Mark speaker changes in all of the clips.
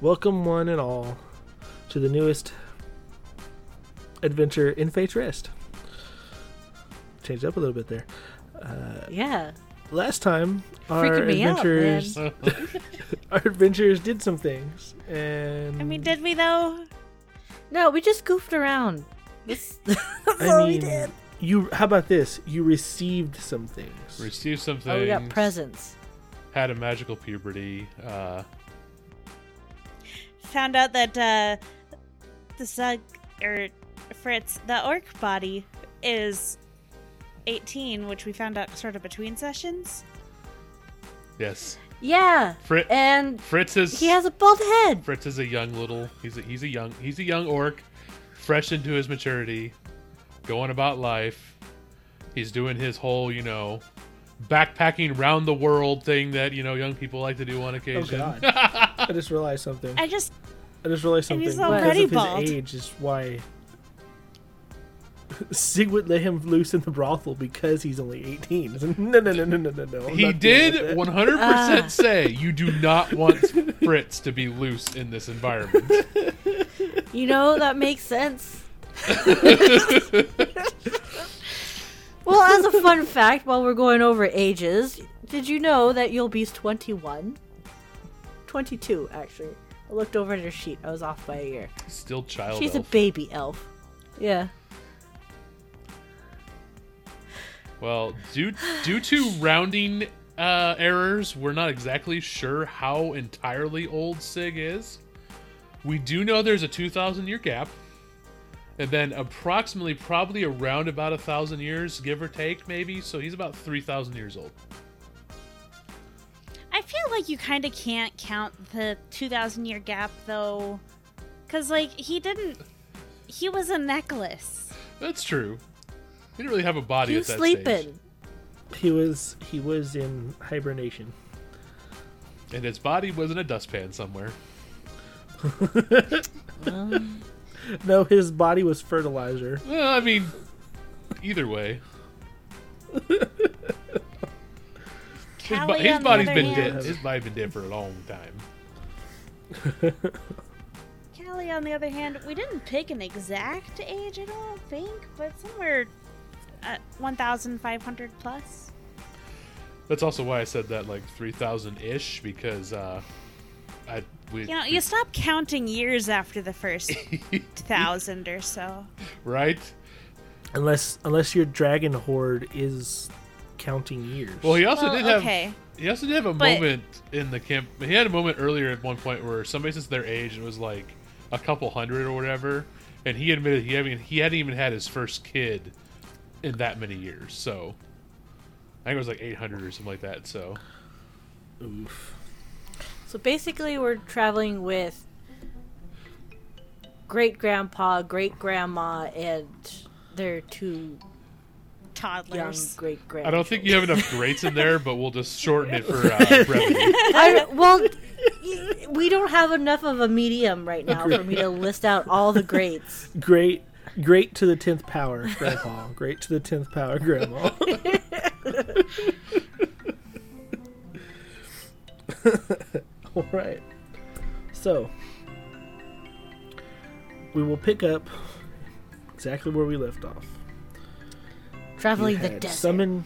Speaker 1: Welcome, one and all, to the newest adventure in Fate's Rest. Changed up a little bit there. Uh,
Speaker 2: Yeah.
Speaker 1: last time, our
Speaker 2: Freaking me out,
Speaker 1: adventurers, our adventurers did some things, and
Speaker 3: I mean, did we though?
Speaker 2: No, we just goofed around. That's
Speaker 1: I
Speaker 2: all we
Speaker 1: mean,
Speaker 2: did.
Speaker 1: you. How about this? You received some things.
Speaker 4: Received some things.
Speaker 2: Oh, we got presents.
Speaker 4: Had a magical puberty. Uh,
Speaker 3: Found out that uh, the Zug or Fritz, the orc body, is 18, which we found out sort of between sessions.
Speaker 4: yes.
Speaker 2: Yeah.
Speaker 4: Fritz.
Speaker 2: And
Speaker 4: Fritz is.
Speaker 2: he has a bald head.
Speaker 4: Fritz is a young little. He's a, he's a young he's a young orc, fresh into his maturity, going about life. He's doing his whole you know, backpacking round the world thing that you know young people like to do on
Speaker 1: Oh
Speaker 4: occasion.
Speaker 1: God! I just realized something.
Speaker 3: I just
Speaker 1: I just realized
Speaker 3: And
Speaker 1: something.
Speaker 3: he's
Speaker 1: because
Speaker 3: already
Speaker 1: of his age is why Sigwit let him loose in the brothel because he's only 18. No, no, no, no, no, no, no. I'm
Speaker 4: he did 100%
Speaker 2: Ah.
Speaker 4: say you do not want Fritz to be loose in this environment.
Speaker 2: You know, that makes sense. well, as a fun fact, while we're going over ages, did you know that Yulby's 21? 22, actually. I looked over at her sheet. I was off by a year.
Speaker 4: Still child.
Speaker 2: She's a baby elf. Yeah.
Speaker 4: Well, due due to rounding uh, errors, we're not exactly sure how entirely old Sig is. We do know there's a 2,000 year gap, and then approximately, probably around about a thousand years, give or take, maybe. So he's about 3,000 years old.
Speaker 3: I feel like you kind of can't count the 2,000 year gap though, because like he didn't. He was a necklace.
Speaker 4: That's true. He didn't really have a body
Speaker 2: You
Speaker 4: at that
Speaker 2: sleeping.
Speaker 4: stage,
Speaker 1: He was he was in hibernation.
Speaker 4: and his body was in a dustpan somewhere.
Speaker 2: Um,
Speaker 1: No, his body was fertilizer.
Speaker 4: Well, I mean, either way, his, bo-
Speaker 3: Callie,
Speaker 4: his
Speaker 3: on the other
Speaker 4: been
Speaker 3: hand-
Speaker 4: dead. His body's been dead for a long time.
Speaker 3: Callie, on the other hand, we didn't pick an exact age, I don't think, but somewhere at 1,500 plus.
Speaker 4: That's also why I said that like three thousand ish because uh, I we
Speaker 3: You know, you stop counting years after the first thousand or so.
Speaker 4: right.
Speaker 1: Unless unless your dragon horde is counting years.
Speaker 4: Well, he also
Speaker 3: Well,
Speaker 4: did have
Speaker 3: okay.
Speaker 4: he also did have a
Speaker 3: But-
Speaker 4: moment in the camp. He had a moment earlier at one point where somebody says their age and was like a couple hundred or whatever, and he admitted he hadn't he hadn't even had his first kid in that many years. So I think it was like eight hundred or something like that. So
Speaker 1: Oof.
Speaker 2: so basically, we're traveling with great grandpa, great grandma, and their two young
Speaker 3: Toddlers.
Speaker 2: great.
Speaker 4: I don't think you have enough greats in there, but we'll just shorten it for uh, brevity.
Speaker 2: I, well, we don't have enough of a medium right now for me to list out all the greats.
Speaker 1: Great great to the tenth power, grandpa. great to the tenth power, grandma. All right. So we will pick up exactly where we left off.
Speaker 2: Traveling
Speaker 1: you
Speaker 2: the
Speaker 1: had
Speaker 2: desert.
Speaker 1: Summon,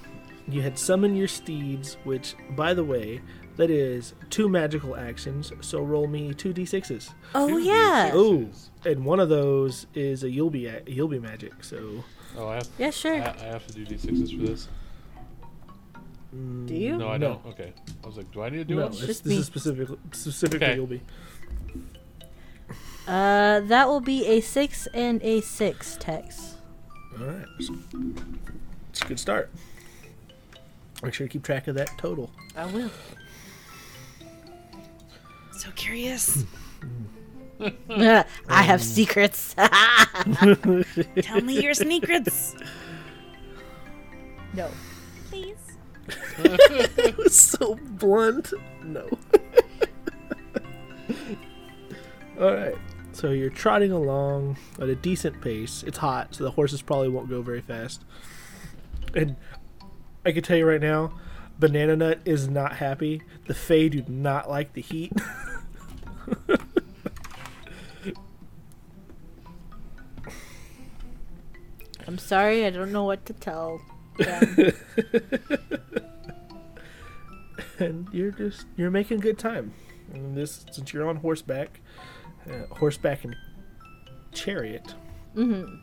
Speaker 1: you had summon your steeds, which, by the way, that is two magical actions. So roll me two d6s.
Speaker 2: oh yeah.
Speaker 1: Oh, and one of those is a you'll be a you'll be magic. So
Speaker 4: Oh, I have,
Speaker 2: Yeah, sure.
Speaker 4: I, I have to do d6s for this.
Speaker 2: Do you?
Speaker 4: No, I
Speaker 1: No.
Speaker 4: don't. Okay. I was like, do I need to do
Speaker 1: no,
Speaker 4: one?
Speaker 1: it's,
Speaker 2: just
Speaker 1: this
Speaker 2: me.
Speaker 1: is specific specifically
Speaker 4: Okay.
Speaker 1: you'll be.
Speaker 2: Uh, that will be a six and a six Tex.
Speaker 1: All right, so it's a good start. Make sure to keep track of that total.
Speaker 2: I will.
Speaker 3: So curious.
Speaker 2: I have secrets.
Speaker 3: Tell me your secrets,
Speaker 2: no.
Speaker 3: please.
Speaker 1: It was so blunt. No. All right. So you're trotting along at a decent pace. It's hot, so the horses probably won't go very fast and I can tell you right now, Banana Nut is not happy. The Fae do not like the heat.
Speaker 2: I'm sorry, I don't know what to tell.
Speaker 1: and you're just you're making good time. And this since you're on horseback, uh, horseback and chariot.
Speaker 2: Mm-hmm.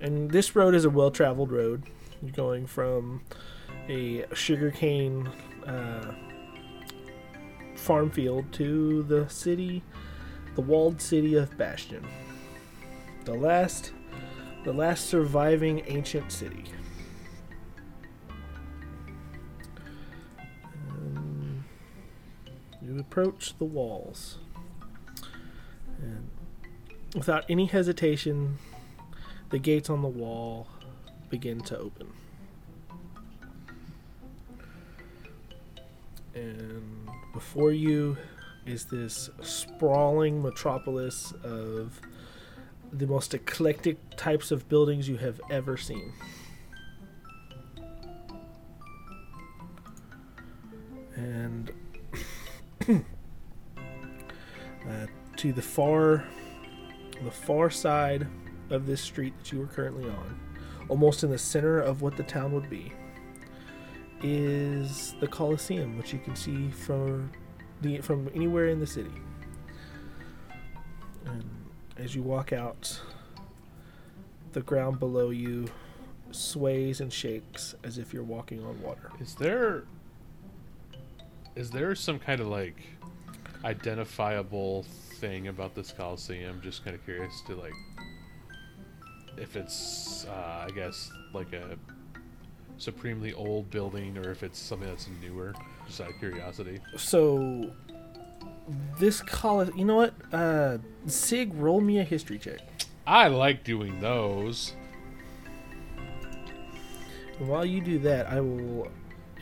Speaker 1: And this road is a well-traveled road. Going from a sugarcane uh, farm field to the city, the walled city of Bastion. The last, the last surviving ancient city. You approach the walls, and without any hesitation, the gates on the wall begin to open. And before you is this sprawling metropolis of the most eclectic types of buildings you have ever seen. And uh, to the far the far side of this street that you are currently on, almost in the center of what the town would be, is the Colosseum, which you can see from the from anywhere in the city. And as you walk out, the ground below you sways and shakes as if you're walking on water.
Speaker 4: Is there is there some kind of like identifiable thing about this Coliseum? Just kind of curious to like if it's uh, I guess like a supremely old building or if it's something that's newer. Just out of curiosity.
Speaker 1: So this Colosseum, you know what? Uh, Sig, roll me a history check.
Speaker 4: I like doing those.
Speaker 1: And while you do that, I will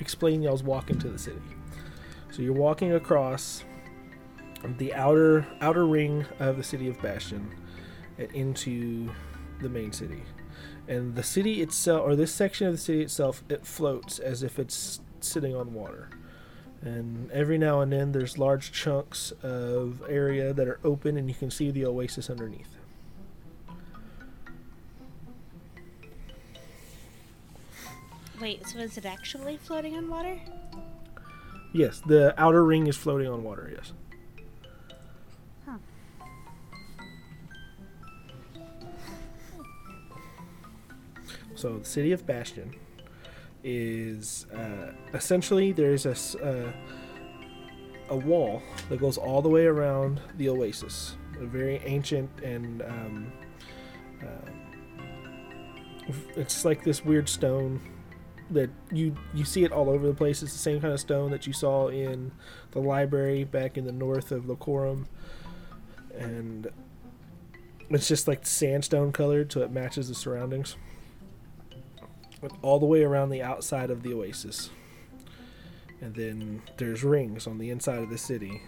Speaker 1: explain y'all's walk into the city. So you're walking across the outer outer ring of the city of Bastion and into the main city. And the city itself, or this section of the city itself, it floats as if it's sitting on water. And every now and then, there's large chunks of area that are open, and you can see the oasis underneath.
Speaker 3: Wait, so is it actually floating on water?
Speaker 1: Yes, the outer ring is floating on water. Yes. So the city of Bastion is uh, essentially there's a uh, a wall that goes all the way around the oasis. A very ancient and um, uh, it's like this weird stone that you you see it all over the place. It's the same kind of stone that you saw in the library back in the north of Locorum, and it's just like sandstone colored, so it matches the surroundings. All the way around the outside of the oasis, and then there's rings on the inside of the city.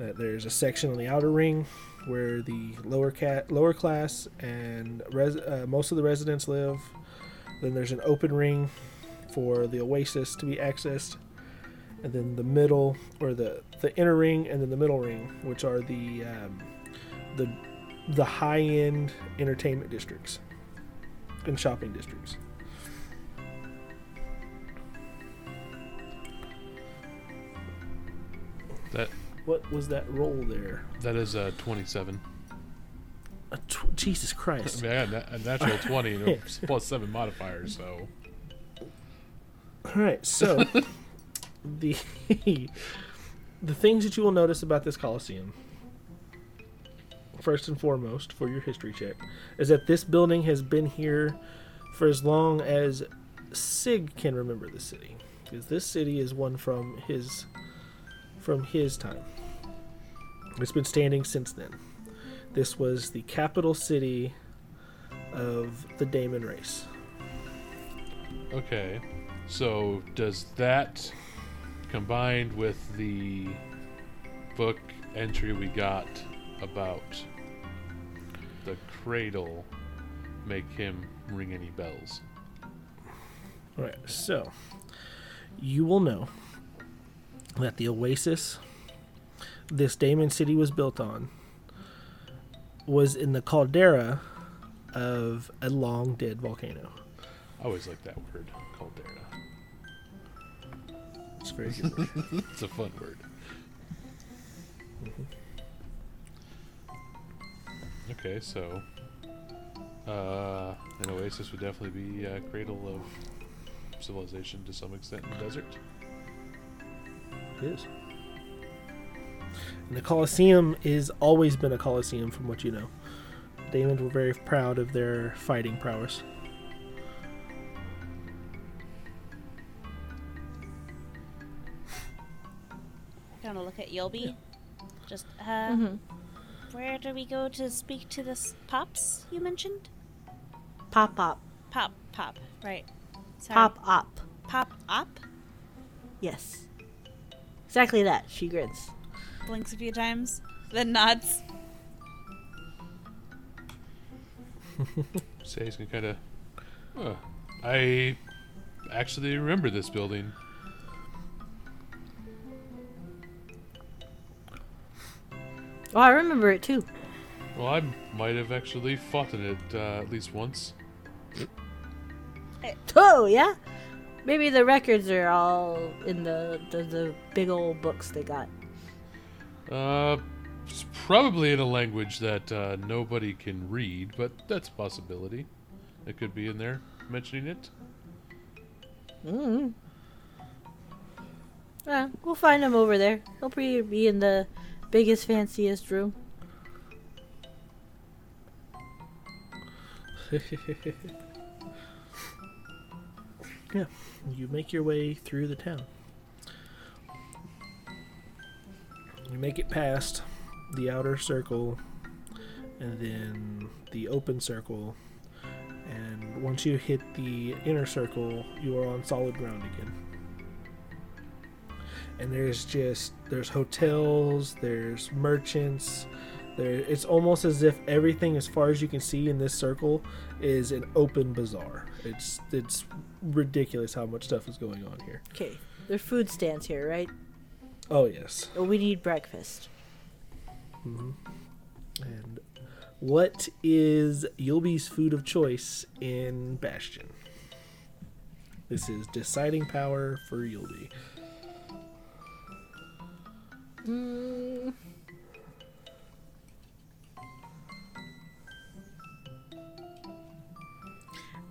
Speaker 1: Uh, there's a section on the outer ring where the lower cat lower class and res- uh, most of the residents live. Then there's an open ring for the oasis to be accessed, and then the middle or the the inner ring and then the middle ring, which are the um, the the high end entertainment districts and shopping districts.
Speaker 4: That
Speaker 1: What was that roll there?
Speaker 4: that is a twenty-seven.
Speaker 1: A tw- Jesus
Speaker 4: I
Speaker 1: Christ!
Speaker 4: mean, I got a natural twenty and a plus seven modifier, so
Speaker 1: All right, so the the things that you will notice about this Coliseum, first and foremost, for your history check, is that this building has been here for as long as Sig can remember the city, because this city is one from his from his time. It's been standing since then. This was the capital city of the Damon race.
Speaker 4: Okay. So does that combined with the book entry we got about the cradle make him ring any bells?
Speaker 1: All right, so you will know that the oasis this Damon city was built on was in the caldera of a long dead volcano.
Speaker 4: I always like that word, caldera.
Speaker 1: It's a very good. word.
Speaker 4: It's a fun word. Okay, so uh, an oasis would definitely be a cradle of civilization to some extent in the desert.
Speaker 1: It is. And the Colosseum is always been a Colosseum, from what you know. Damons were very proud of their fighting prowess.
Speaker 3: Gonna look at Yulby. Just, uh,
Speaker 2: Mhm.
Speaker 3: where do we go to speak to this Pops you mentioned?
Speaker 2: Pop up.
Speaker 3: Pop, Pop, right. Sorry.
Speaker 2: Pop up.
Speaker 3: Pop up?
Speaker 2: Yes. Exactly that. She grins.
Speaker 3: Blinks a few times, then nods.
Speaker 4: Say's can kind of. Huh, I actually remember this building.
Speaker 2: Oh, I remember it too.
Speaker 4: Well, I might have actually fought in it uh, at least once.
Speaker 2: Oh, yeah? Maybe the records are all in the, the, the big old books they got.
Speaker 4: Uh, it's probably in a language that uh, nobody can read, but that's a possibility. It could be in there mentioning it.
Speaker 2: Mm. Yeah, we'll find him over there. He'll probably be in the biggest, fanciest room.
Speaker 1: yeah, you make your way through the town. You make it past the outer circle and then the open circle. And once you hit the inner circle, you are on solid ground again. And there's just there's hotels, there's merchants, there it's almost as if everything as far as you can see in this circle is an open bazaar. It's it's ridiculous how much stuff is going on here.
Speaker 2: Okay, there's food stands here, right?
Speaker 1: Oh yes.
Speaker 2: We need breakfast.
Speaker 1: And what is Yulby's food of choice in Bastion? This is deciding power for Yulby.
Speaker 2: Mm.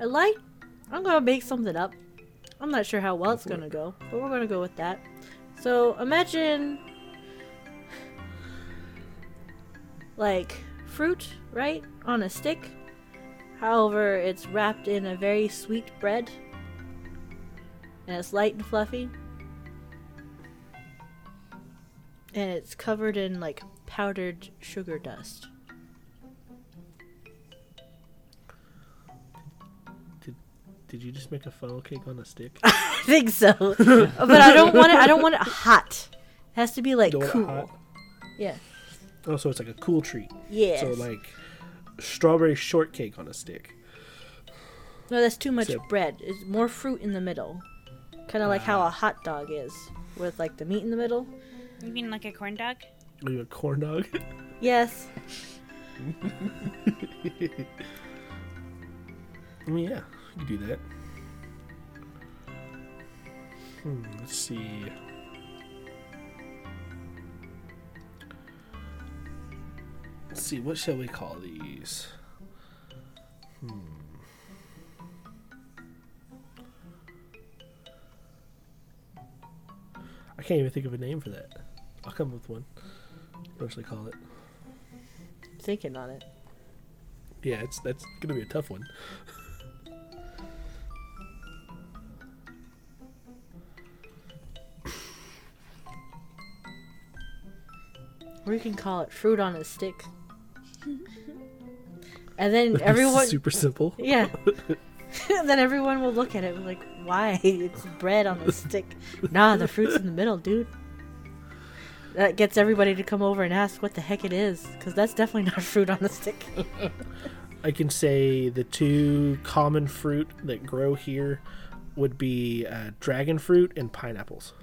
Speaker 2: I like. I'm gonna make something up. I'm not sure how well it's gonna go, but we're gonna go with that. So imagine, like fruit, right, on a stick. However, it's wrapped in a very sweet bread, and it's light and fluffy. and it's covered in like powdered sugar dust.
Speaker 1: Did you just make a funnel cake on a stick?
Speaker 2: I think so, but I don't want it. I don't want it hot. It has to be like
Speaker 1: Don't want it
Speaker 2: cool.
Speaker 1: hot?
Speaker 2: Yeah.
Speaker 1: Oh, so it's like a cool treat.
Speaker 2: Yes.
Speaker 1: So like strawberry shortcake on a stick.
Speaker 2: no, that's too much
Speaker 1: so-
Speaker 2: bread. It's more fruit in the middle, kind of like how a ah. hot dog is, with like the meat in the middle.
Speaker 3: You mean like a corn dog?
Speaker 1: Are you a corn dog?
Speaker 2: Yes.
Speaker 1: I mean, yeah, you can do that. Hmm, let's see. Let's see, what shall we call these? Hmm. I can't even think of a name for that. I'll come up with one. What should I call it?
Speaker 2: Thinking on it.
Speaker 1: Yeah, it's that's gonna be a tough one.
Speaker 2: Or you can call it fruit on a stick. and then everyone,
Speaker 1: super simple.
Speaker 2: yeah. and then everyone will look at it and like, "Why? It's bread on a stick." nah, the fruit's in the middle, dude. That gets everybody to come over and ask what the heck it is, because that's definitely not fruit on a stick.
Speaker 1: I can say the two common fruit that grow here would be uh, dragon fruit and pineapples.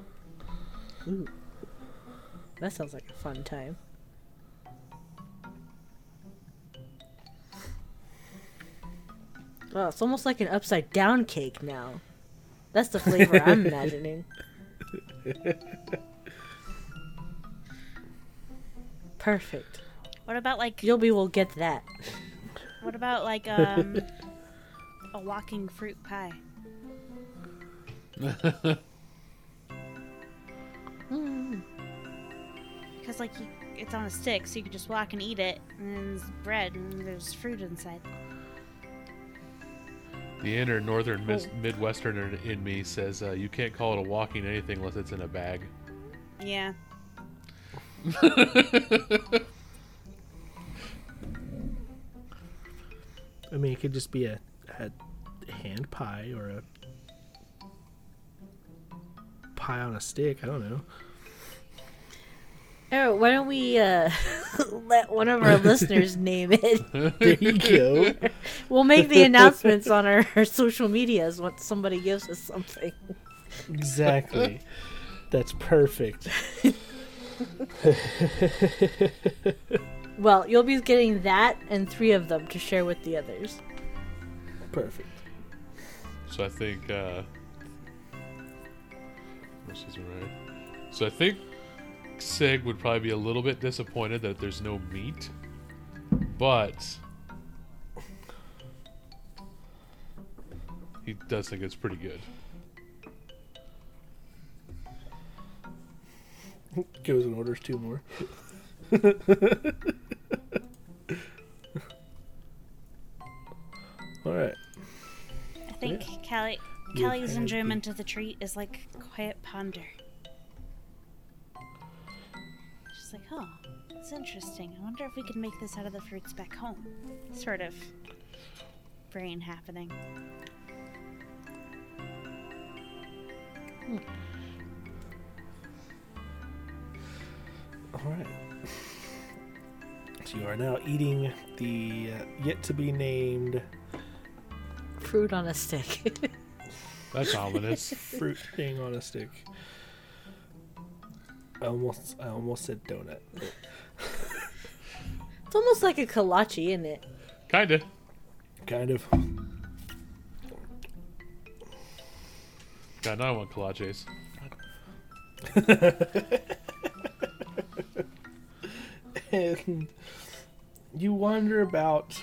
Speaker 2: Ooh. That sounds like a fun time. Oh, it's almost like an upside down cake now. That's the flavor I'm imagining. Perfect.
Speaker 3: What about like
Speaker 2: Yulby will get that.
Speaker 3: what about like um a walking fruit pie? Because like you, it's on a stick, so you can just walk and eat it, and there's bread and there's fruit inside.
Speaker 4: The inner northern mis- midwesterner in me says uh, you can't call it a walking anything unless it's in a bag.
Speaker 3: Yeah.
Speaker 1: I mean, it could just be a, a hand pie or a pie on a stick. I don't know.
Speaker 2: Oh, why don't we uh, let one of our listeners name it?
Speaker 1: There you go.
Speaker 2: We'll make the announcements on our, our social medias once somebody gives us something.
Speaker 1: Exactly. That's perfect.
Speaker 2: Well, you'll be getting that and three of them to share with the others.
Speaker 1: Perfect.
Speaker 4: So I think. Uh, this is right. So I think Sig would probably be a little bit disappointed that there's no meat, but he does think it's pretty good.
Speaker 1: Goes and orders two more. All right.
Speaker 3: I think Callie,
Speaker 1: You've
Speaker 3: Callie's enjoyment of the treat is like quiet ponder. She's like, oh, it's interesting. I wonder if we could make this out of the fruits back home. Sort of brain happening.
Speaker 1: All right. So you are now eating the uh, yet to be named
Speaker 2: Fruit on a stick.
Speaker 4: That's ominous.
Speaker 1: fruit thing on a stick. I almost, I almost said donut.
Speaker 2: it's almost like a kolache, isn't it?
Speaker 4: Kinda.
Speaker 1: Kind of.
Speaker 4: God, now I want kolaches.
Speaker 1: and you wander about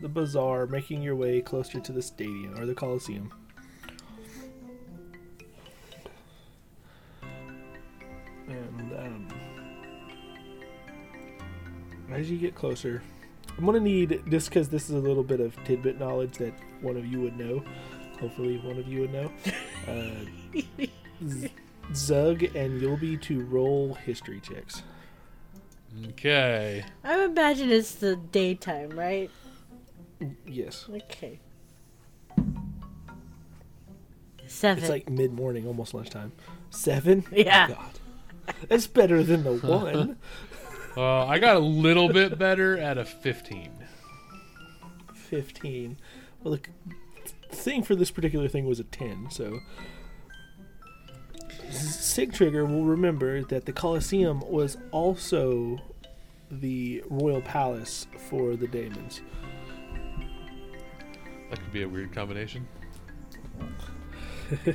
Speaker 1: the bazaar, making your way closer to the stadium or the Coliseum. As you get closer, I'm gonna need just because this is a little bit of tidbit knowledge that one of you would know. Hopefully, one of you would know. Uh, Z- Zug and Yulby to roll history checks.
Speaker 4: Okay.
Speaker 2: I would imagine it's the daytime, right?
Speaker 1: Yes.
Speaker 2: Okay. Seven.
Speaker 1: It's like mid morning, almost lunchtime. Seven?
Speaker 2: Yeah.
Speaker 1: God. That's better than the one.
Speaker 4: Uh, I got a little bit better at a 15.
Speaker 1: 15. Well, the thing for this particular thing was a 10, so. Sig Trigger will remember that the Colosseum was also the royal palace for the Daemons.
Speaker 4: That could be a weird combination.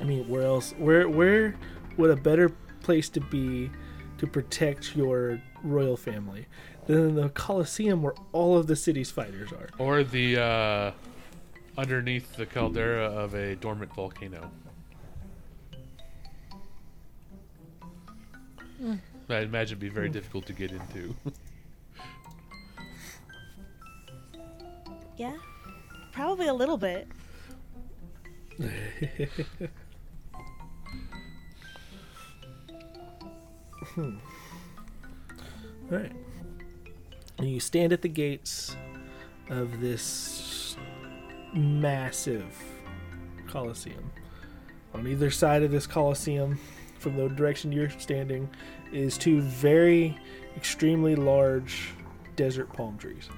Speaker 1: I mean, where else? Where where would a better place to be to protect your royal family than the Colosseum, where all of the city's fighters are?
Speaker 4: Or the uh, underneath the caldera of a dormant volcano. I imagine it'd be very difficult to get into.
Speaker 3: Yeah? Probably a little bit.
Speaker 1: All right. And you stand at the gates of this massive Colosseum. On either side of this Colosseum, from the direction you're standing, is two very extremely large desert palm trees.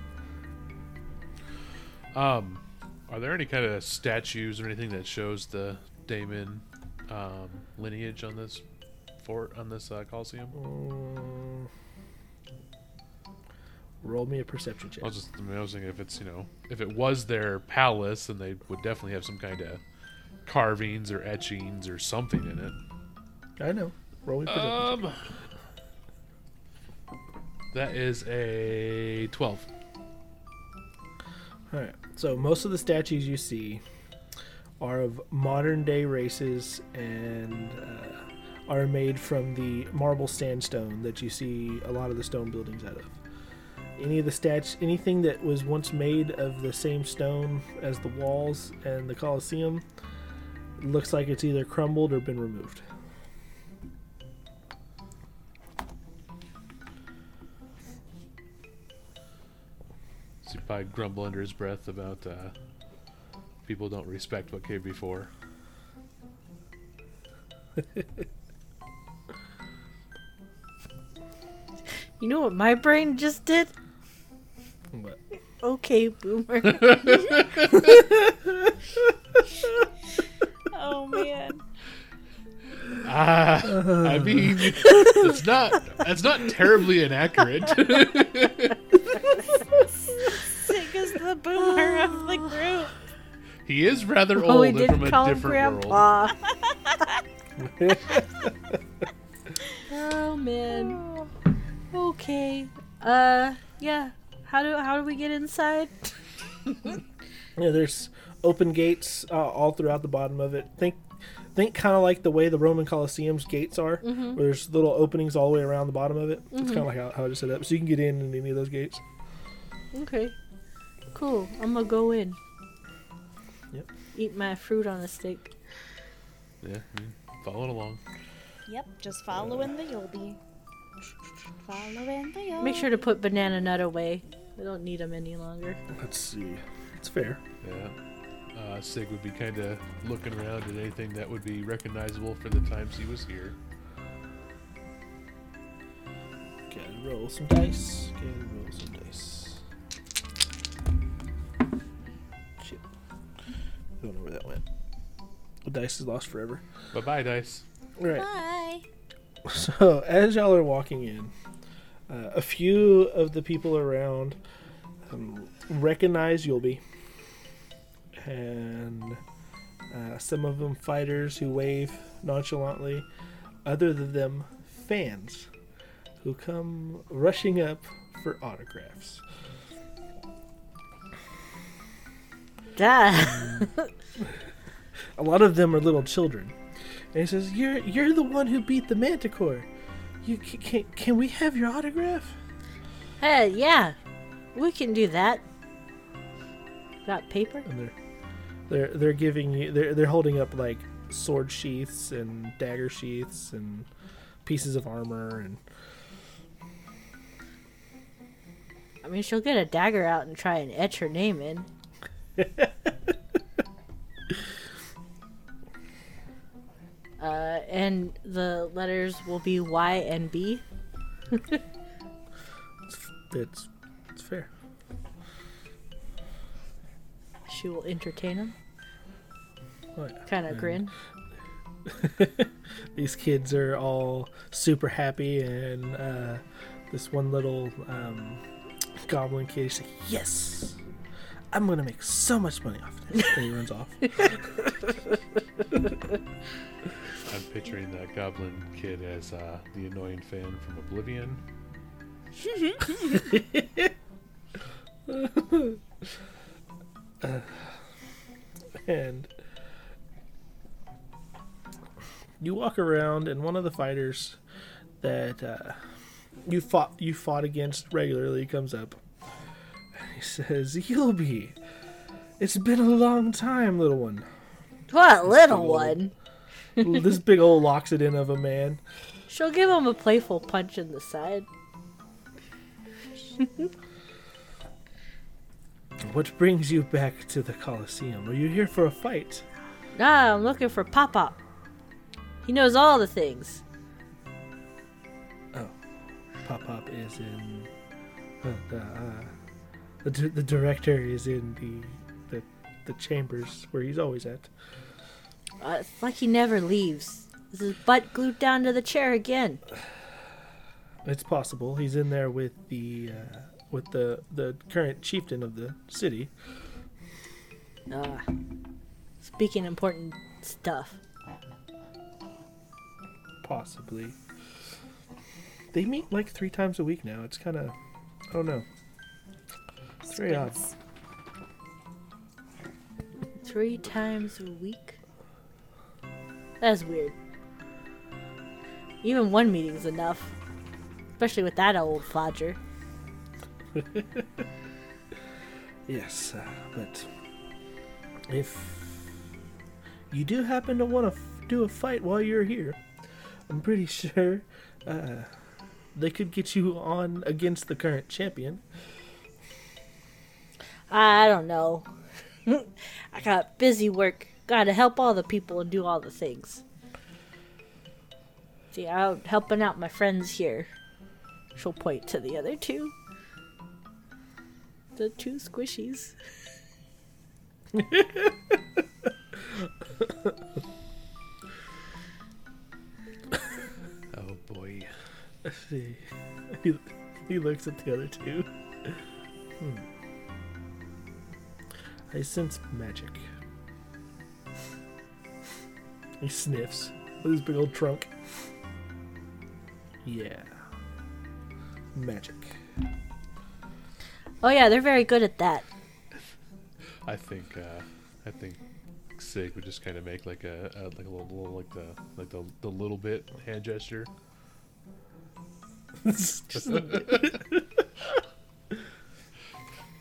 Speaker 4: Um, are there any kind of statues or anything that shows the Damon um, lineage on this fort on this uh, Coliseum?
Speaker 1: Mm. Roll me a perception check.
Speaker 4: I was just I, mean, I was thinking if it's you know if it was their palace, then they would definitely have some kind of carvings or etchings or something in it.
Speaker 1: I know. Roll me perception.
Speaker 4: Um, that is a twelve.
Speaker 1: All right. So most of the statues you see are of modern day races and uh, are made from the marble sandstone that you see a lot of the stone buildings out of. Any of the statues, anything that was once made of the same stone as the walls and the Colosseum, looks like it's either crumbled or been removed.
Speaker 4: So he probably grumble under his breath about uh, people don't respect what came before.
Speaker 2: You know what my brain just did?
Speaker 1: But
Speaker 2: Okay, boomer.
Speaker 3: Oh man.
Speaker 4: Ah, I mean, it's not that's not terribly inaccurate.
Speaker 3: Sig is the boomer of the group.
Speaker 4: he is rather
Speaker 2: oh,
Speaker 4: old and from a
Speaker 2: call him
Speaker 4: different world.
Speaker 2: oh man. Okay. Uh, yeah. How do how do we get inside?
Speaker 1: yeah, there's open gates uh, all throughout the bottom of it. Think, think kind of like the way the Roman Colosseum's gates are, where there's little openings all the way around the bottom of it. It's kind of like how, how I just set up, so you can get in in any of those gates.
Speaker 2: Okay. Cool. I'm gonna go in.
Speaker 1: Yep.
Speaker 2: Eat my fruit on a stick.
Speaker 4: Yeah, I mean, following along.
Speaker 3: Yep, just following the Yulby. Following the
Speaker 2: Make sure to put banana nut away. I don't need them any longer.
Speaker 1: Let's see. It's fair.
Speaker 4: Yeah. Uh, Sig would be kind of looking around at anything that would be recognizable for the times he was here.
Speaker 1: Gotta roll some dice. Gotta roll some dice. Shit. Don't know where that went. The dice is lost forever.
Speaker 4: Bye bye, dice.
Speaker 1: All right.
Speaker 3: Bye.
Speaker 1: So as y'all are walking in, uh, a few of the people around um, recognize Yulby, and uh, some of them fighters who wave nonchalantly. Other than them fans who come rushing up for autographs.
Speaker 2: Duh.
Speaker 1: A lot of them are little children, and he says, "You're you're the one who beat the Manticore. You can can, we have your autograph?"
Speaker 2: hey, yeah. We can do that. Got paper?
Speaker 1: and they're they're they're giving you they're they're holding up like sword sheaths and dagger sheaths and pieces of armor and
Speaker 2: I mean, she'll get a dagger out and try and etch her name in. uh, and the letters will be Y and B.
Speaker 1: it's it's fair.
Speaker 2: She will entertain him. Kind of grin.
Speaker 1: These kids are all super happy, and uh, this one little um, goblin kid is like, "Yes, I'm gonna make so much money off this." and he runs off.
Speaker 4: I'm picturing that goblin kid as uh, the annoying fan from Oblivion.
Speaker 1: and you walk around and one of the fighters that uh, you fought you fought against regularly comes up and he says Yulby it's been a long time little one
Speaker 2: What little
Speaker 1: old.
Speaker 2: one?
Speaker 1: this big old loxodon of a man
Speaker 2: She'll give him a playful punch in the side.
Speaker 1: what brings you back to the Colosseum are you here for a fight
Speaker 2: Nah, I'm looking for Pop Pop. He knows all the things.
Speaker 1: oh Pop Pop is in uh, the, uh, the d- the director is in the the the chambers where he's always at
Speaker 2: Uh, it's like he never leaves. Is his butt glued down to the chair again?
Speaker 1: It's possible. He's in there with the uh, with the the current chieftain of the city.
Speaker 2: Uh, speaking important stuff.
Speaker 1: Possibly. They meet like three times a week now. It's kind of, I don't know. It's very odd.
Speaker 2: Three times a week? That's weird. Even one meeting's enough. Especially with that old flodger.
Speaker 1: Yes, uh, but if you do happen to want to f- do a fight while you're here, I'm pretty sure uh, they could get you on against the current champion.
Speaker 2: I don't know. I got busy work. Gotta help all the people and do all the things. See, I'm helping out my friends here. She'll point to the other two. The two squishies.
Speaker 4: Oh boy.
Speaker 1: He, he looks at the other two. Hmm. I sense magic. He sniffs with his big old trunk. Yeah. Magic.
Speaker 2: Oh yeah, they're very good at that.
Speaker 4: I think uh, I think Sig would just kind of make like a, a like a little, little like the like the, the little bit hand gesture.
Speaker 1: Just bit.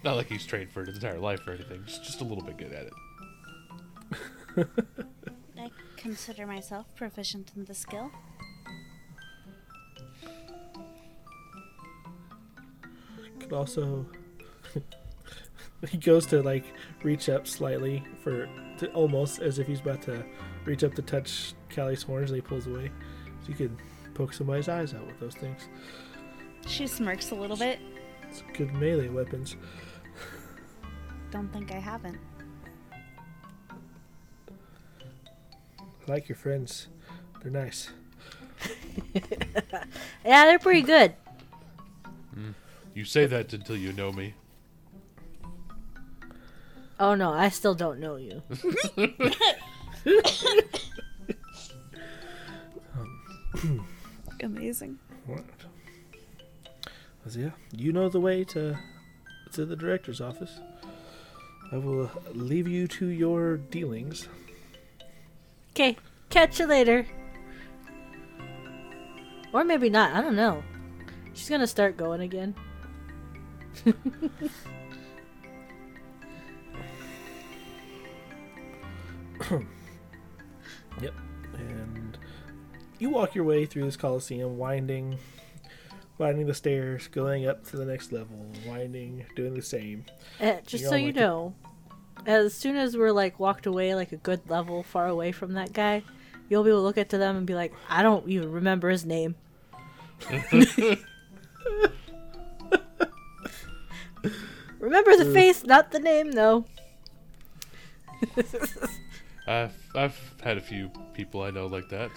Speaker 4: Not like he's trained for his entire life or anything. Just just a little bit good at it.
Speaker 3: Consider myself proficient in the skill.
Speaker 1: Could also. he goes to like reach up slightly for to almost as if he's about to reach up to touch Callie's horns, and he pulls away. So you could poke somebody's eyes out with those things.
Speaker 3: She smirks a little bit.
Speaker 1: It's good melee weapons.
Speaker 3: Don't think I haven't.
Speaker 1: I like your friends. They're nice.
Speaker 2: Yeah, they're pretty good. Mm.
Speaker 4: You say that until you know me.
Speaker 2: Oh no, I still don't know you.
Speaker 3: Amazing.
Speaker 1: What? Well, yeah, you know the way to to the director's office. I will uh, leave you to your dealings.
Speaker 2: Okay, catch you later. Or maybe not, I don't know. She's gonna start going again.
Speaker 1: Yep. And you walk your way through this coliseum, winding, winding the stairs, going up to the next level, winding, doing the same.
Speaker 2: Uh, just so
Speaker 1: all
Speaker 2: you
Speaker 1: like-
Speaker 2: know, as soon as we're like walked away like a good level far away from that guy, you'll be able to look at to them and be like, I don't even remember his name. remember the face, not the name, though.
Speaker 4: I've I've had a few people I know like that.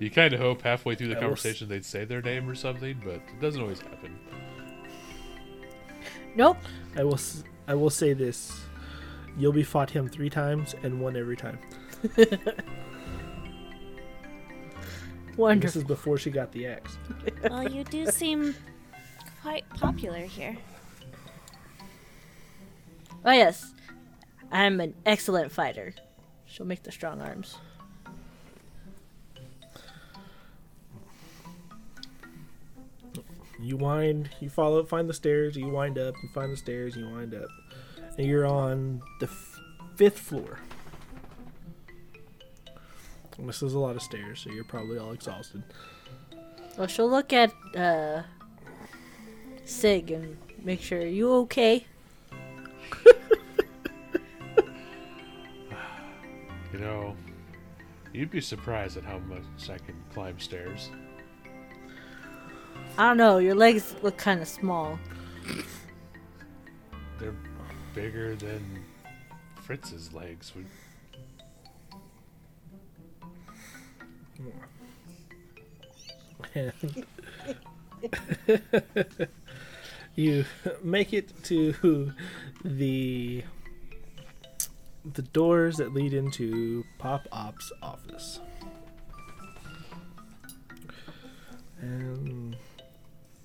Speaker 4: You kind of hope halfway through the
Speaker 1: I will s-
Speaker 4: conversation they'd say their name or something, but it doesn't always happen.
Speaker 2: Nope.
Speaker 1: I will. I will say this: Yulby fought him three times and won every time. And this is before she got the axe.
Speaker 3: Well, you do seem quite popular here.
Speaker 2: Oh, yes. I'm an excellent fighter. She'll make the strong arms.
Speaker 1: You wind, you follow, find the stairs, you wind up, you find the stairs, you wind up, and you're on the f- fifth floor. And this is a lot of stairs, so you're probably all exhausted.
Speaker 2: Well, she'll look at uh, Sig and make sure you okay.
Speaker 4: You know, you'd be surprised at how much I can climb stairs.
Speaker 2: I don't know. Your legs look kind of small.
Speaker 4: They're bigger than Fritz's legs. We,
Speaker 1: And you make it to the the doors that lead into Pop Pop's office. And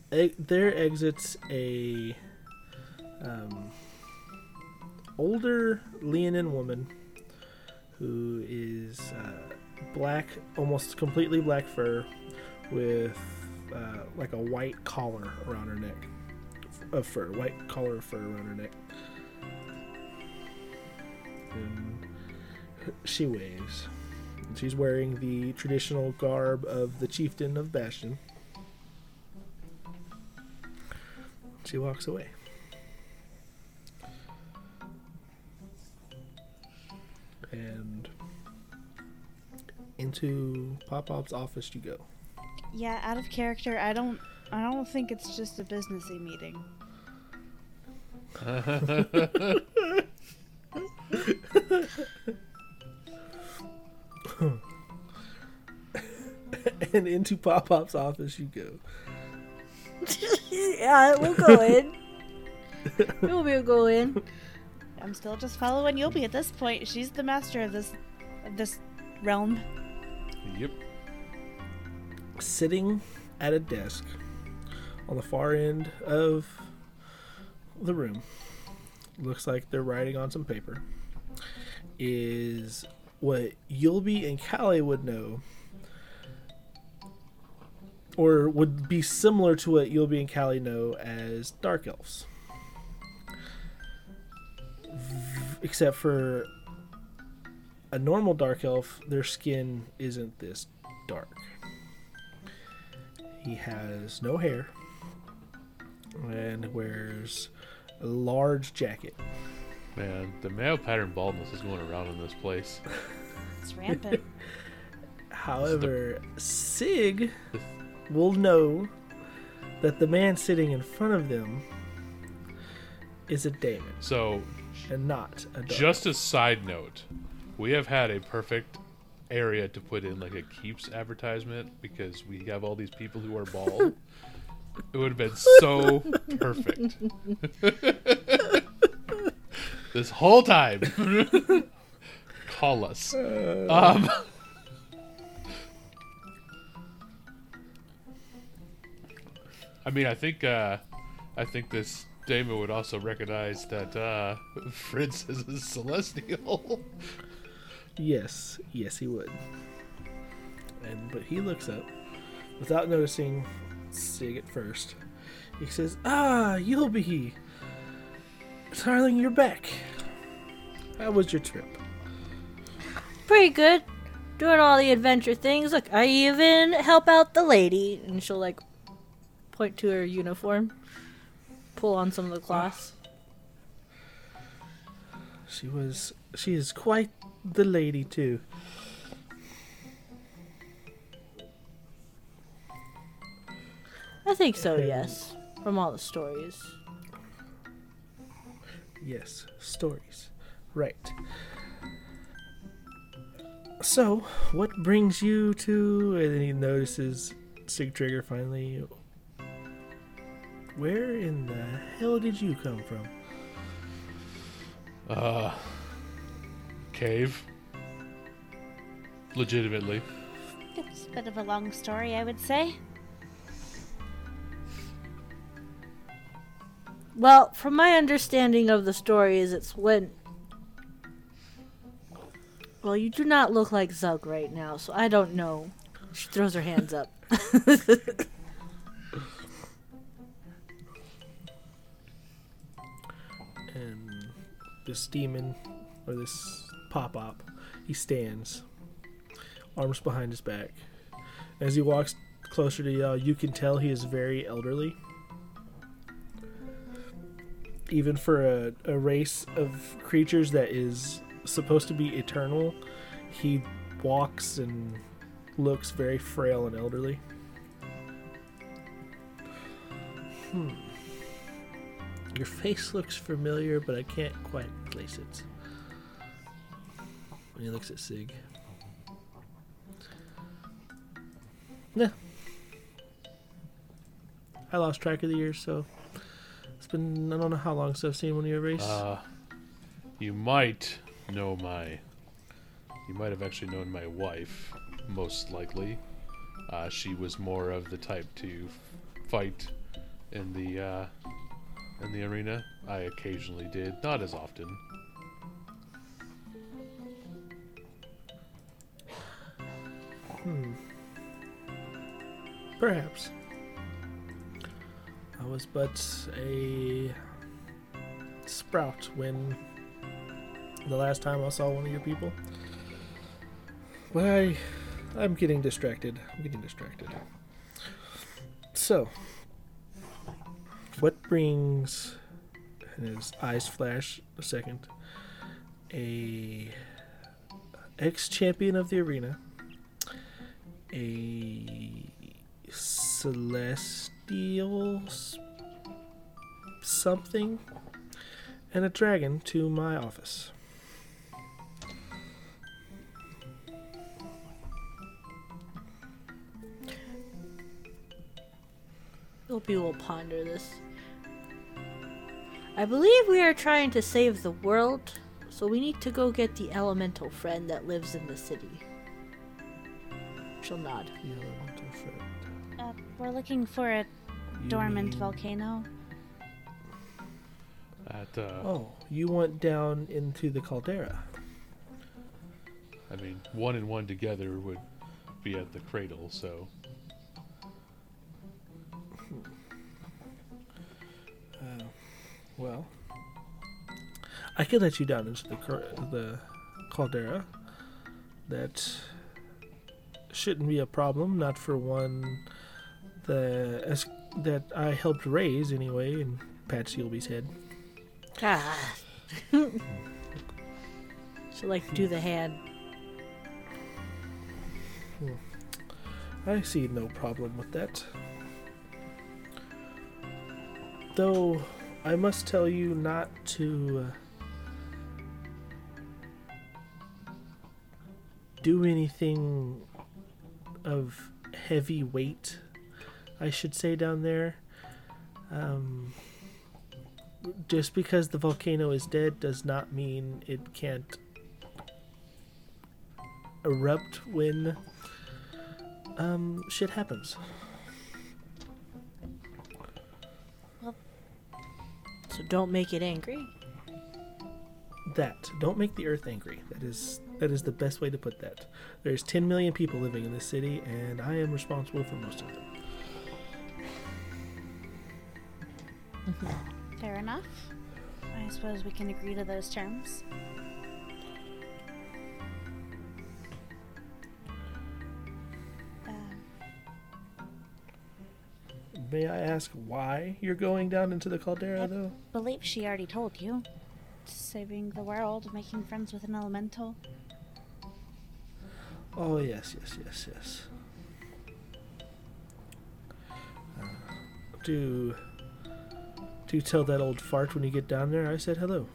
Speaker 1: there exits a um, older Leonin woman who is uh, black, almost completely black fur, with uh, like a white collar around her neck of fur, white collar of fur around her neck. And she waves. She's wearing the traditional garb of the chieftain of Bastion. She walks away. And into Pop Pop's office you go.
Speaker 3: Yeah, out of character. I don't. I don't think it's just a businessy meeting.
Speaker 1: and into Pop Pop's office you go.
Speaker 2: Yeah, we'll go in. we'll be go in.
Speaker 3: I'm still just following Yulby at this point. She's the master of this of this realm.
Speaker 4: yep.
Speaker 1: Sitting at a desk on the far end of the room, looks like they're writing on some paper, is what Yulby and Callie would know, or would be similar to what Yulby and Callie know as Dark Elves. Except for a normal Dark Elf, their skin isn't this dark. He has no hair and wears a large jacket.
Speaker 4: Man, the male pattern baldness is going around in this place.
Speaker 3: It's rampant.
Speaker 1: However, Sig will know that the man sitting in front of them is a daemon
Speaker 4: So,
Speaker 1: and not a dark.
Speaker 4: just a side note, we have had a perfect area to put in like a Keeps advertisement because we have all these people who are bald. it would have been so perfect. this whole time. Call us. Um, I mean, I think uh, I think this Damon would also recognize that uh, Fritz is a celestial.
Speaker 1: Yes, yes, he would. And but he looks up without noticing Sig at first. He says, "Ah, Yulby, darling. You're back. How was your trip?"
Speaker 2: Pretty good. Doing all the adventure things. Look, I even help out the lady. And she'll, like, point to her uniform. Pull on some of the cloths.
Speaker 1: She was. She is quite the lady too.
Speaker 2: I think so, yes. From all the stories.
Speaker 1: Yes, stories. Right. So, what brings you to? And then he notices Sig Trigger finally. Where in the hell did you come from?
Speaker 4: Uh, cave. Legitimately.
Speaker 3: it's a bit of a long story, I would say.
Speaker 2: Well, from my understanding of the story, is it's when. Well, you do not look like Zug right now, so I don't know. She throws her hands up.
Speaker 1: this demon, or this Pop Pop, he stands, arms behind his back. As he walks closer to y'all, you can tell he is very elderly. Even for a, a race of creatures that is supposed to be eternal, he walks and looks very frail and elderly. Hmm. Your face looks familiar, but I can't quite place it. And he looks at Sig. Yeah. I lost track of the years, so It's been I don't know how long since I've seen one of your race.
Speaker 4: Uh, you might know my. You might have actually known my wife, most likely. Uh, she was more of the type to fight in the uh, in the arena. I occasionally did, not as often.
Speaker 1: Hmm. Perhaps. I was but a sprout when the last time I saw one of your people. But I, I'm getting distracted. I'm getting distracted. So, what brings? And his eyes flash a second. A ex-champion of the arena a celestial something and a dragon to my office.
Speaker 2: Hope you will ponder this. I believe we are trying to save the world, so we need to go get the elemental friend that lives in the city. She'll nod.
Speaker 1: The elemental friend.
Speaker 3: Uh, we're looking for a
Speaker 1: You
Speaker 3: dormant
Speaker 1: mean-
Speaker 3: volcano.
Speaker 4: At uh,
Speaker 1: Oh, you went down into the caldera.
Speaker 4: I mean, one and one together would be at the cradle. So
Speaker 1: well, I could let you down into the cur- the caldera. That shouldn't be a problem. Not for one the as that I helped raise anyway, and pat Yulby's head.
Speaker 2: Ah. She'll like do the hand.
Speaker 1: I see no problem with that. Though I must tell you not to uh, do anything of heavy weight, I should say, down there. Um, just because the volcano is dead does not mean it can't erupt when um, shit happens.
Speaker 2: Don't make it angry.
Speaker 1: That don't make the earth angry. That is that is the best way to put that. There's 10 million people living in this city, and I am responsible for most of them. Mm-hmm.
Speaker 3: Fair enough. I suppose we can agree to those terms.
Speaker 1: May I ask why you're going down into the caldera,
Speaker 3: Yep.
Speaker 1: though?
Speaker 3: believe she already told you. Saving the world, making friends with an elemental.
Speaker 1: Oh yes, yes, yes, yes. Uh, do do tell that old fart when you get down there. I said hello.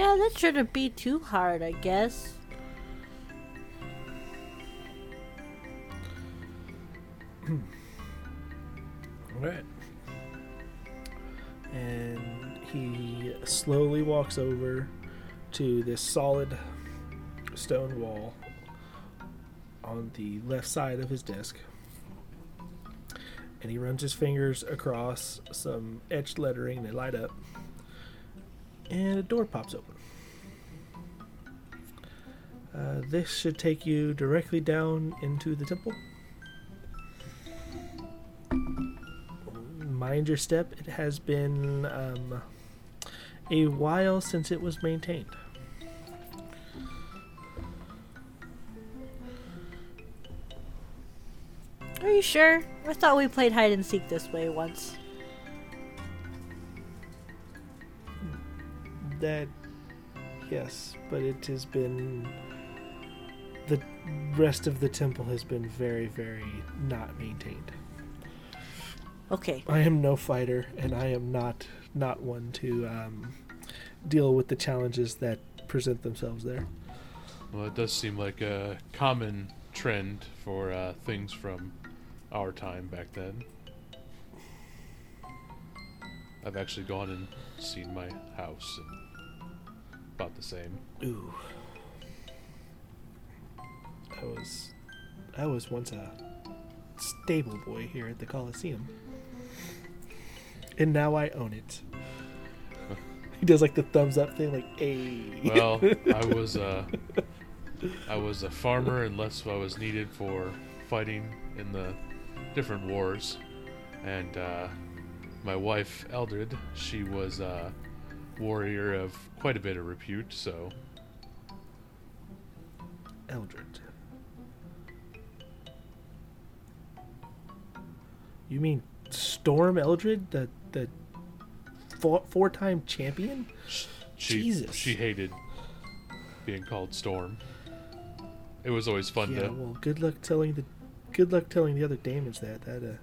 Speaker 2: Yeah, that shouldn't be too hard, I guess.
Speaker 1: All right. And he slowly walks over to this solid stone wall on the left side of his desk. And he runs his fingers across some etched lettering. They light up. And a door pops open. Uh, this should take you directly down into the temple. mind your step. It has been um, a while since it was maintained.
Speaker 2: Are you sure? I thought we played hide and seek this way once.
Speaker 1: That, yes, but it has been. The rest of the temple has been very, very not maintained.
Speaker 2: Okay.
Speaker 1: I am no fighter, and I am not not one to um, deal with the challenges that present themselves there.
Speaker 4: Well, it does seem like a common trend for uh, things from our time back then. I've actually gone and seen my house and about the same.
Speaker 1: Ooh. I was I was once a stable boy here at the Coliseum. And now I own it. He does like the thumbs up thing like a
Speaker 4: Well, I was uh, I was a farmer unless I was needed for fighting in the different wars, and uh, my wife Eldred, she was a warrior of quite a bit of repute. So
Speaker 1: Eldred. You mean Storm Eldred, the the four, four-time champion?
Speaker 4: she
Speaker 1: Jesus.
Speaker 4: she hated being called Storm. It was always fun
Speaker 1: yeah,
Speaker 4: to
Speaker 1: well, good luck telling the good luck telling the other damage that that uh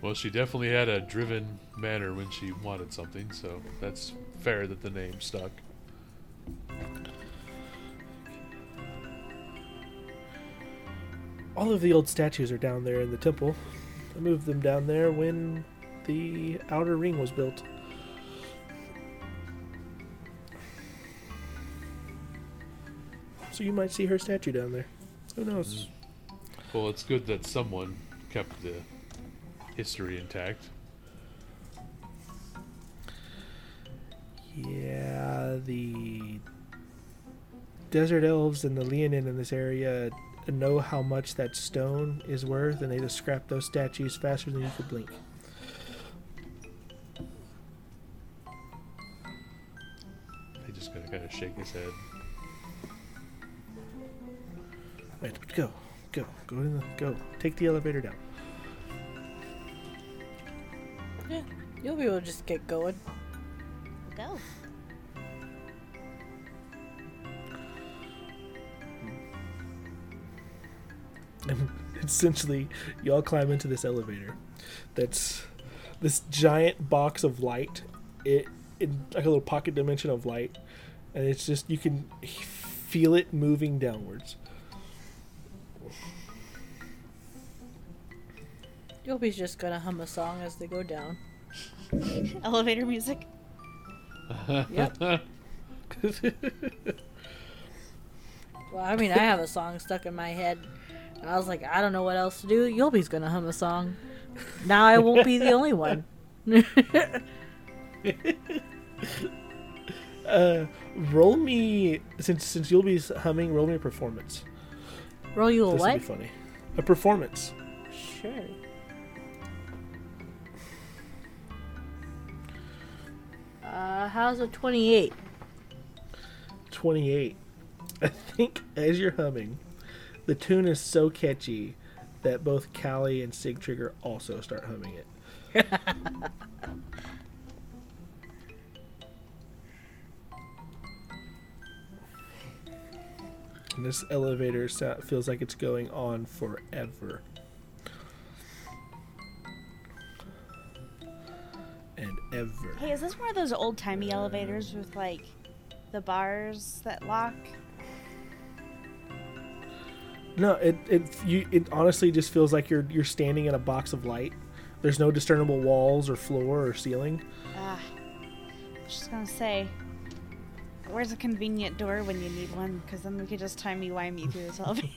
Speaker 4: Well, she definitely had a driven manner when she wanted something, so that's fair that the name stuck.
Speaker 1: all of the old statues are down there in the temple. I moved them down there when the outer ring was built. So you might see her statue down there. Who knows?
Speaker 4: Well, it's good that someone kept the history intact.
Speaker 1: Yeah, the desert elves and the Leonin in this area know how much that stone is worth, and they just scrap those statues faster than you could blink.
Speaker 4: He just gotta kind of shake his head.
Speaker 1: Right, go, go, go in the go. Take the elevator down.
Speaker 2: Yeah, you'll be able to just get going.
Speaker 3: Go.
Speaker 1: And essentially, you all climb into this elevator. That's this giant box of light. It in like a little pocket dimension of light, and it's just you can feel it moving downwards.
Speaker 2: Yulby's just gonna hum a song as they go down.
Speaker 3: Elevator music.
Speaker 2: Yep. Well, I mean, I have a song stuck in my head. And I was like, I don't know what else to do. Yulby's gonna hum a song. Now I won't be the only one.
Speaker 1: Uh, roll me since since you'll be humming. Roll me a performance.
Speaker 2: Roll you a
Speaker 1: This will
Speaker 2: what?
Speaker 1: be funny. A performance.
Speaker 2: Sure. Uh, how's a 28?
Speaker 1: 28. I think as you're humming, the tune is so catchy that both Callie and Sig Trigger also start humming it. and this elevator feels like it's going on forever. And ever.
Speaker 3: Hey, is this one of those old timey elevators with like the bars that lock?
Speaker 1: No, it it you it honestly just feels like you're you're standing in a box of light. There's no discernible walls or floor or ceiling.
Speaker 3: Ah, I was just gonna say, where's a convenient door when you need one? Because then we could just timey wimey through this elevator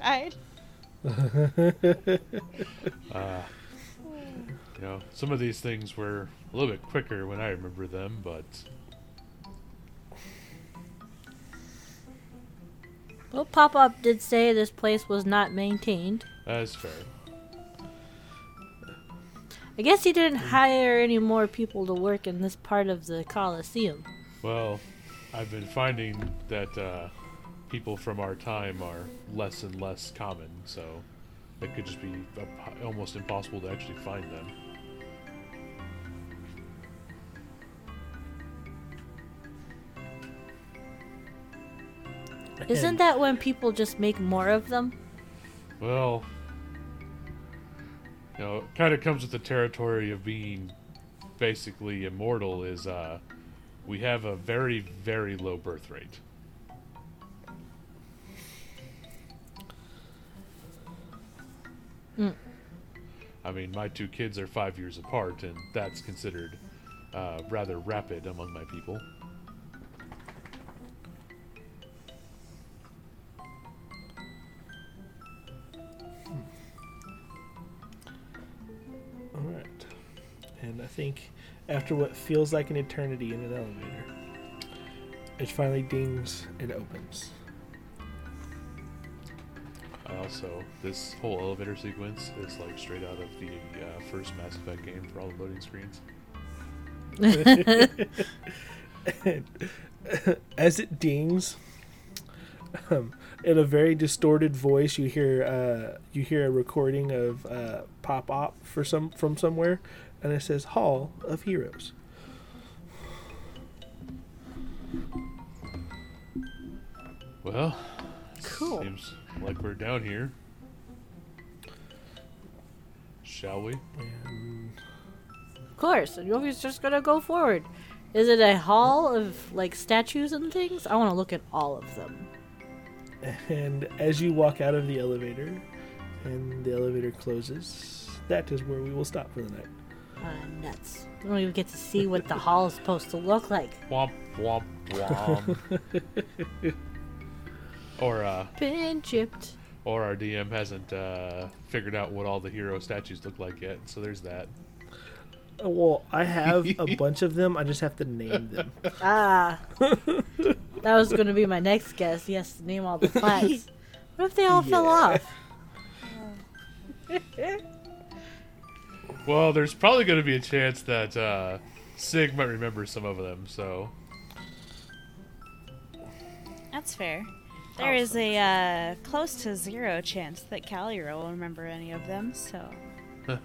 Speaker 3: ride.
Speaker 4: Uh, you know, some of these things were a little bit quicker when I remember them, but
Speaker 2: Well, Pop Up did say this place was not maintained.
Speaker 4: that's fair.
Speaker 2: I guess he didn't hire any more people to work in this part of the Coliseum.
Speaker 4: Well, I've been finding that uh, people from our time are less and less common, so it could just be almost impossible to actually find them.
Speaker 2: Isn't that when people just make more of them?
Speaker 4: Well, you know, it kind of comes with the territory of being basically immortal is uh we have a very very low birth rate.
Speaker 2: Mm.
Speaker 4: I mean, my two kids are five years apart, and that's considered uh, rather rapid among my people.
Speaker 1: All right. And I think after what feels like an eternity in an elevator, it finally dings and opens.
Speaker 4: I also, this whole elevator sequence is like straight out of the uh, first Mass Effect game for all the loading screens.
Speaker 1: As it dings, um, in a very distorted voice, you hear uh, you hear a recording of uh, Pop Pop for some from somewhere, and it says "Hall of Heroes."
Speaker 4: Well,
Speaker 2: Cool.
Speaker 4: Seems like we're down here. Shall we?
Speaker 1: And
Speaker 2: Of course, and Yulby's just gonna go forward. Is it a hall of like statues and things? I want to look at all of them.
Speaker 1: And as you walk out of the elevator and the elevator closes, that is where we will stop for the night.
Speaker 2: Uh, nuts. We don't even get to see what the hall is supposed to look like.
Speaker 4: Womp womp womp. or uh,
Speaker 2: Been chipped.
Speaker 4: or our DM hasn't uh, figured out what all the hero statues look like yet. So there's that.
Speaker 1: Uh, Well, I have a bunch of them. I just have to name them.
Speaker 2: Ah. That was gonna be my next guess. Yes, to name all the plaques. What if they all fell off?
Speaker 4: Well, there's probably going to be a chance that uh, Sig might remember some of them. So
Speaker 3: That's fair. There is a uh, close to zero chance that Calliero will remember any of them. So,
Speaker 1: I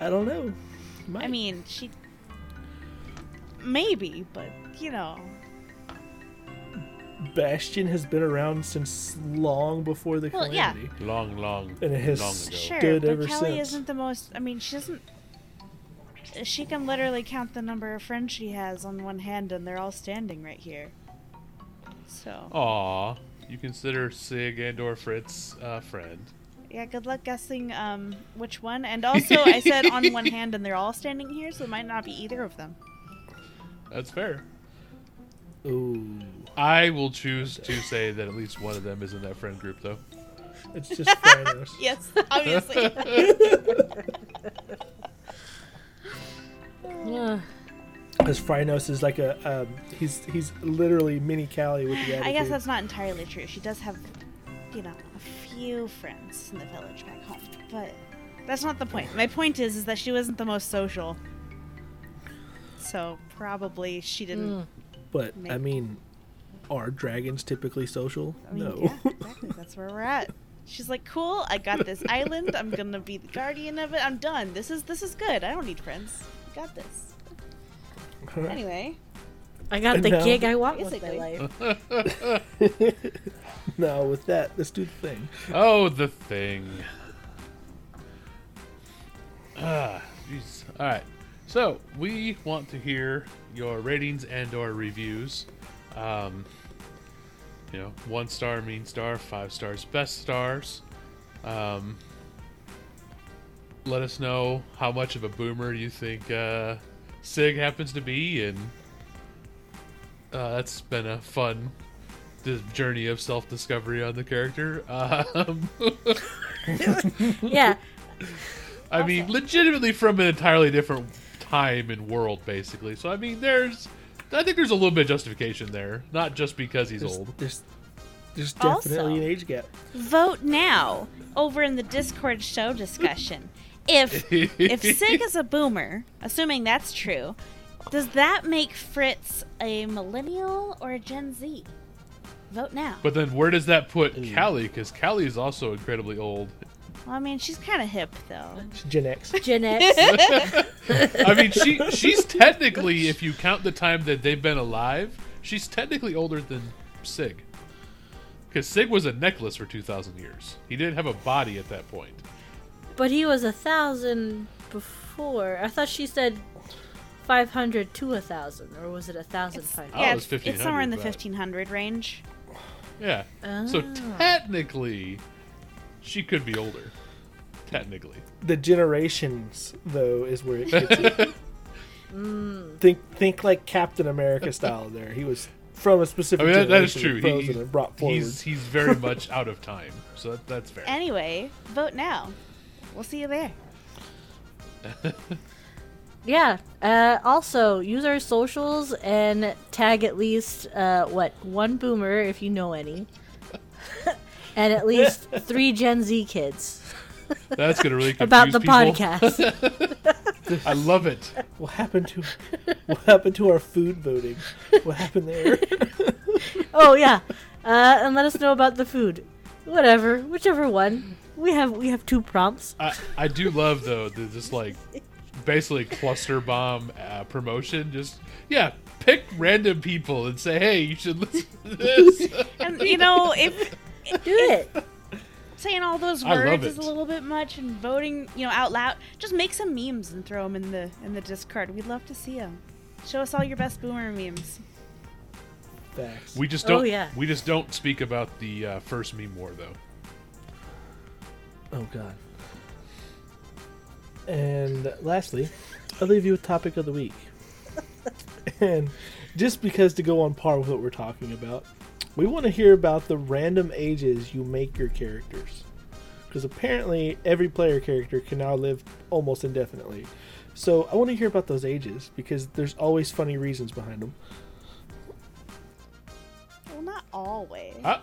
Speaker 1: don't know.
Speaker 3: I mean, she maybe, but you know,
Speaker 1: Bastion has been around since long before the
Speaker 3: Well, yeah.
Speaker 1: calamity.
Speaker 4: long, long,
Speaker 1: And it has
Speaker 4: long ago.
Speaker 3: sure. But
Speaker 1: ever
Speaker 3: Callie
Speaker 1: since.
Speaker 3: isn't the most. I mean, she doesn't. She can literally count the number of friends she has on one hand, and they're all standing right here. So,
Speaker 4: Aw, you consider Sig and or Fritz a friend?
Speaker 3: yeah, good luck guessing um, which one. And also, I said on one hand, and they're all standing here, so it might not be either of them.
Speaker 4: That's fair.
Speaker 1: Ooh,
Speaker 4: I will choose to say that at least one of them is in that friend group, though.
Speaker 1: it's just Phrynos.
Speaker 3: Yes, obviously.
Speaker 2: Ugh.
Speaker 1: Because Phrynos is like a um, he's he's literally mini Callie with the attitude.
Speaker 3: I guess that's not entirely true. She does have, you know, a few friends in the village back home, but that's not the point. My point is, is that she wasn't the most social, so probably she didn't.
Speaker 1: But I mean, are dragons typically social?
Speaker 3: I mean,
Speaker 1: no.
Speaker 3: yeah, exactly. That's where we're at. She's like, "Cool, I got this island. I'm gonna be the guardian of it. I'm done. This is this is good. I don't need friends. I got this." Anyway,
Speaker 2: I got the
Speaker 1: No.
Speaker 2: gig I want with my life.
Speaker 1: no, with that, let's do the thing.
Speaker 4: Oh, the thing. Ah, jeez. All right. So we want to hear your ratings and or reviews. Um, you know, one star mean star, five stars best stars. Um, let us know how much of a boomer you think uh, Sig happens to be, and uh, that's been a fun journey of self discovery on the character. Um,
Speaker 2: yeah,
Speaker 4: I mean, legitimately from an entirely different time and world, basically. So I mean, there's, I think there's a little bit of justification there, not just because he's
Speaker 1: There's,
Speaker 4: old.
Speaker 1: there's, there's
Speaker 3: Also-
Speaker 1: definitely an age gap.
Speaker 3: vote now over in the Discord show discussion. If if Sig is a boomer, assuming that's true, does that make Fritz a millennial or a Gen Z? Vote now.
Speaker 4: But then where does that put Callie? Because Callie is also incredibly old.
Speaker 3: Well, I mean, she's kind of hip though.
Speaker 1: It's Gen X.
Speaker 2: Gen X.
Speaker 4: I mean, she she's technically, if you count the time that they've been alive, she's technically older than Sig. Because Sig was a necklace for 2,000 years. He didn't have a body at that point.
Speaker 2: but he was a thousand before. I thought she said five hundred to a thousand, or was it a thousand five
Speaker 4: Oh,
Speaker 3: yeah,
Speaker 4: it was
Speaker 3: it's, it's somewhere in the
Speaker 4: 1500, but-
Speaker 3: 1500 range.
Speaker 4: Yeah. So
Speaker 2: Ah.
Speaker 4: technically, she could be older, technically.
Speaker 1: The generations, though, is where it gets you. Think, think like Captain America style. There, he was from a specific.
Speaker 4: I mean, that, that is true. He-
Speaker 1: Frozen and brought forward.
Speaker 4: he's he's very much out of time, so that, that's fair.
Speaker 3: Anyway, vote now. We'll see you there.
Speaker 2: Yeah. Uh, also, use our socials and tag at least uh, what one boomer if you know any, and at least three Gen Z kids
Speaker 4: That's gonna really confuse people.
Speaker 2: about the
Speaker 4: people.
Speaker 2: podcast.
Speaker 4: I love it.
Speaker 1: What happened to what happened to our food voting? What happened there?
Speaker 2: oh yeah, uh, and let us know about the food. Whatever, whichever one. We have we have two prompts.
Speaker 4: I, I do love though the, this like basically cluster bomb uh, promotion. Just yeah, pick random people and say, hey, you should listen to this.
Speaker 3: And you know, if
Speaker 2: Do it.
Speaker 3: saying all those
Speaker 4: I love
Speaker 3: words is
Speaker 4: it.
Speaker 3: a little bit much and voting, you know, out loud, just make some memes and throw them in the in the Discord. We'd love to see them. Show us all your best boomer memes.
Speaker 1: Facts.
Speaker 4: we just
Speaker 2: Oh,
Speaker 4: don't.
Speaker 2: yeah.
Speaker 4: We just don't speak about the uh, first meme war though.
Speaker 1: Oh God. And lastly, I'll leave you with topic of the week. and just because to go on par with what we're talking about, we want to hear about the random ages you make your characters. Because apparently every player character can now live almost indefinitely. So I want to hear about those ages because there's always funny reasons behind them.
Speaker 3: Well, not always.
Speaker 4: Uh,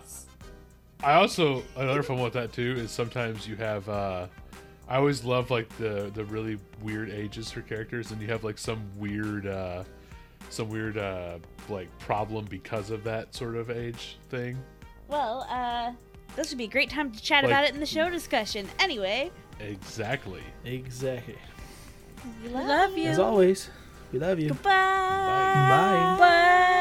Speaker 4: I also another fun one with that too is sometimes you have. uh I always love like the the really weird ages for characters, and you have like some weird, uh some weird uh like problem because of that sort of age thing.
Speaker 3: well, uh, this would be a great time to chat
Speaker 4: Like-
Speaker 3: about it in the show discussion. Anyway,
Speaker 4: Exactly.
Speaker 1: Exactly.
Speaker 3: we
Speaker 2: Love you.
Speaker 1: As always, we love you.
Speaker 3: Goodbye. Bye.
Speaker 1: Bye.
Speaker 2: Bye.